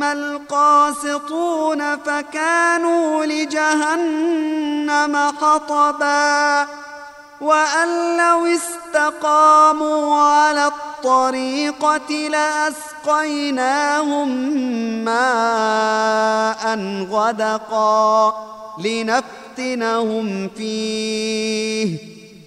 واما القاسطون فكانوا لجهنم حطبا وأن لو استقاموا على الطريقة لأسقيناهم ماء غدقا لنفتنهم فيه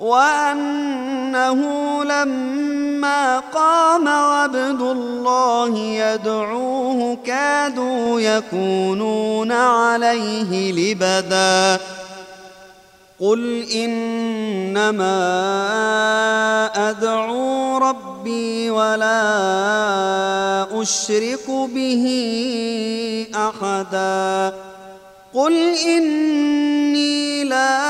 وأنه لما قام عبد الله يدعوه كادوا يكونون عليه لبدا. قل إنما أدعو ربي ولا أشرك به أحدا. قل إني لا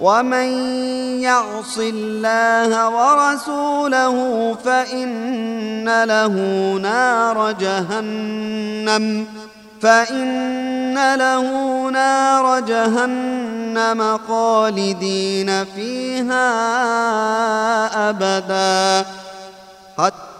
ومن يعص الله ورسوله فإن له نار جهنم فإن له نار جهنم خالدين فيها أبدا حتى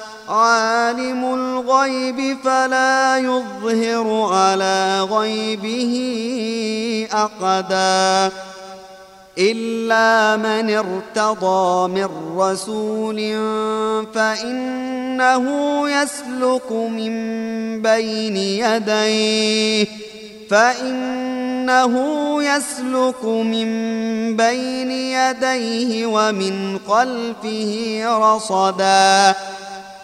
عالم الغيب فلا يظهر على غيبه أحدا إلا من ارتضى من رسول فإنه يسلك من بين يديه فإنه يسلك من بين يديه ومن خلفه رصداً